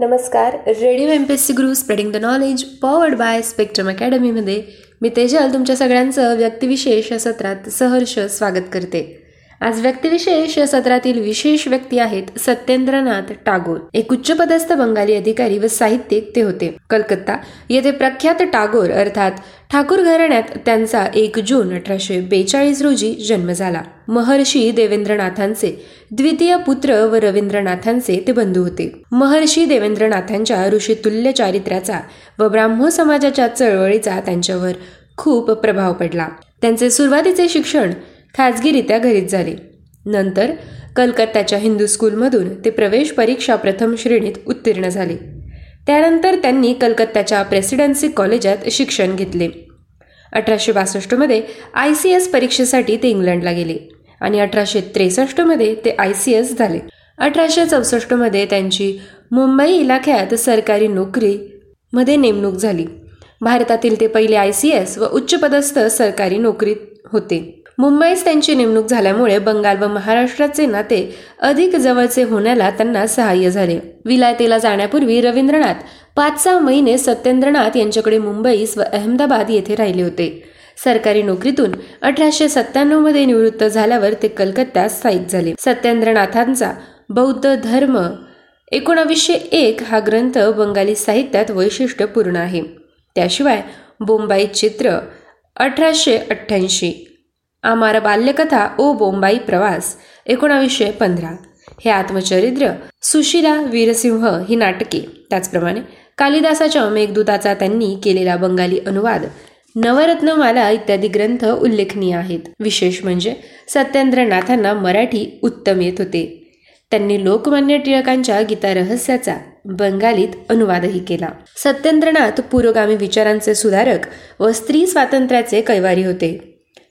नमस्कार. Radio M P S C group spreading the knowledge powered by spectrum अकॅडमीमध्ये मी तेजल तुमच्या सगळ्यांचं व्यक्तिविशेष या सत्रात सहर्ष स्वागत करते. आज व्यक्तिविशेष या सत्रातील विशेष व्यक्ती आहेत सत्येंद्रनाथ टागोर. एक उच्चपदस्थ बंगाली अधिकारी व साहित्यिक ते होते. कलकत्ता येथे प्रख्यात टागोर अर्थात ठाकूर घराण्यात त्यांचा एक जून अठराशे बेचाळीस रोजी जन्म झाला. महर्षी देवेंद्रनाथांचे द्वितीय पुत्र व रवींद्रनाथांचे ते बंधू होते. महर्षी देवेंद्रनाथांच्या ऋषितुल्य चारित्र्याचा व ब्राह्मो समाजाच्या चळवळीचा त्यांच्यावर खूप प्रभाव पडला. त्यांचे सुरुवातीचे शिक्षण खाजगीरित्या घरीच झाले. नंतर कलकत्त्याच्या हिंदू स्कूलमधून ते प्रवेश परीक्षा प्रथम श्रेणीत उत्तीर्ण झाले. त्यानंतर त्यांनी कलकत्त्याच्या प्रेसिडेन्सी कॉलेजात शिक्षण घेतले. अठराशे बासष्टमध्ये आय सी एस परीक्षेसाठी ते इंग्लंडला गेले आणि अठराशे त्रेसष्टमध्ये ते आय सी एस झाले. अठराशे चौसष्टमध्ये त्यांची मुंबई इलाख्यात सरकारी नोकरीमध्ये नेमणूक झाली. भारतातील ते पहिले आय सी एस व उच्चपदस्थ सरकारी नोकरीत होते. मुंबईस त्यांची नेमणूक झाल्यामुळे बंगाल व महाराष्ट्राचे नाते अधिक जवळचे होण्याला त्यांना सहाय्य झाले. विलायतेला जाण्यापूर्वी रवींद्रनाथ पाच सहा महिने सत्येंद्रनाथ यांच्याकडे मुंबईस व अहमदाबाद येथे राहिले होते. सरकारी नोकरीतून अठराशे सत्त्याण्णवमध्ये निवृत्त झाल्यावर ते कलकत्त्यात स्थायिक झाले. सत्येंद्रनाथांचा बौद्ध धर्म एकोणावीसशे एक हा ग्रंथ बंगाली साहित्यात वैशिष्ट्यपूर्ण आहे. त्याशिवाय बोंबाई चित्र अठराशे अठ्ठ्याऐंशी आमार बाल्यकथा ओ बोंबाई प्रवास एकोणावीसशे पंधरा. हे आत्मचरित्र सुशिला वीरसिंह ही नाटके. त्याचप्रमाणे कालिदासाच्या मेघदूताचा त्यांनी केलेला बंगाली अनुवाद नवरत्नमाला इत्यादी ग्रंथ उल्लेखनीय आहेत. विशेष म्हणजे सत्येंद्रनाथांना मराठी उत्तम येत होते. त्यांनी लोकमान्य टिळकांच्या गीता रहस्याचा बंगालीत अनुवादही केला. सत्येंद्रनाथ पुरोगामी विचारांचे सुधारक व स्त्री स्वातंत्र्याचे कैवारी होते.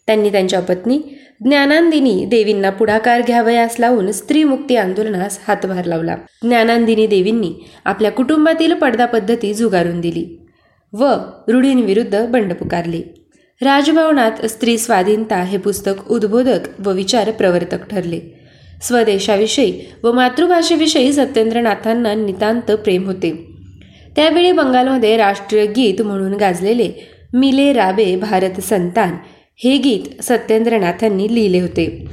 त्यांनी त्यांच्या पत्नी ज्ञानांदिनी देवींना पुढाकार घ्यावयास लावून स्त्री मुक्ती आंदोलनास हातभार लावला. ज्ञानांदिनी देवींनी आपल्या कुटुंबातील पडदा पद्धती झुगारून दिली व रूढींविरुद्ध बंड पुकारले. राजभवनात स्त्री स्वाधीनता हे पुस्तक उद्बोधक व विचार प्रवर्तक ठरले. स्वदेशाविषयी व मातृभाषेविषयी सत्येंद्रनाथांना नितांत प्रेम होते. त्यावेळी बंगालमध्ये राष्ट्रीय गीत म्हणून गाजलेले मिले राबे भारत संतान हे गीत सत्येंद्रनाथांनी लिहिले होते.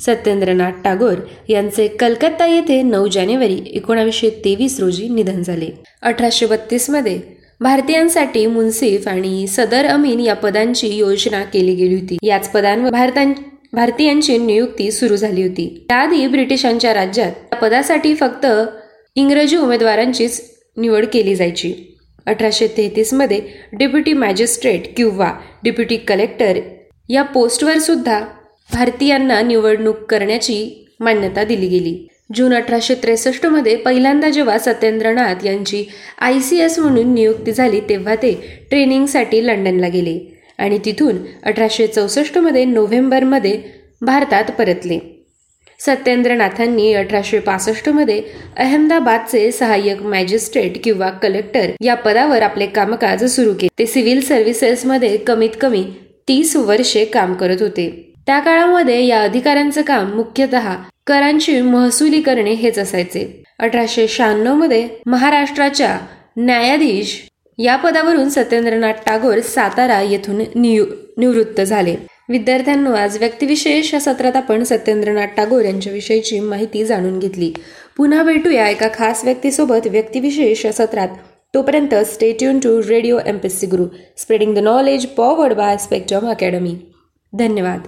सत्येंद्रनाथ टागोर यांचे कलकत्ता येथे नऊ जानेवारी एकोणावीसशे तेवीस रोजी निधन झाले. अठराशे बत्तीसमध्ये भारतीयांसाठी मुन्सिफ आणि सदर अमीन या पदांची योजना केली गेली होती. याच पदांवर भारतां भारतीयांची नियुक्ती सुरू झाली होती. त्याआधी ब्रिटिशांच्या राज्यात या पदासाठी फक्त इंग्रजी उमेदवारांचीच निवड केली जायची. अठराशे तेहतीसमध्ये डेप्युटी मॅजिस्ट्रेट किंवा डेप्युटी कलेक्टर या पोस्टवर सुद्धा भारतीयांना निवडणूक करण्याची मान्यता दिली गेली. जून अठराशे त्रेसष्टमध्ये पहिल्यांदा जेव्हा सत्येंद्रनाथ यांची आय सी एस म्हणून नियुक्ती झाली तेव्हा ते ट्रेनिंगसाठी लंडनला गेले आणि तिथून अठराशे चौसष्टमध्ये नोव्हेंबरमध्ये भारतात परतले. सत्येंद्रनाथांनी अठराशे पासष्टमध्ये अहमदाबादचे सहाय्यक मॅजिस्ट्रेट किंवा कलेक्टर या पदावर आपले कामकाज सुरू केले. ते सिव्हिल सर्व्हिसेसमध्ये कमीत कमी तीस वर्षे काम करत होते. त्या काळामध्ये या अधिकाऱ्यांचं काम मुख्यतः करांची महसुली करणे हेच असायचे. अठराशे शहाण्णवमध्ये महाराष्ट्राच्या न्यायाधीश या पदावरून सत्येंद्रनाथ टागोर सातारा येथून निवृत्त झाले. विद्यार्थ्यांनो आज व्यक्तिविशेष या सत्रात आपण सत्येंद्रनाथ टागोर यांच्याविषयीची माहिती जाणून घेतली. पुन्हा भेटूया एका खास व्यक्तीसोबत व्यक्तिविशेष या सत्रात. तोपर्यंत stay tuned to radio M P C group spreading the knowledge powered by Spectrum Academy धन्यवाद.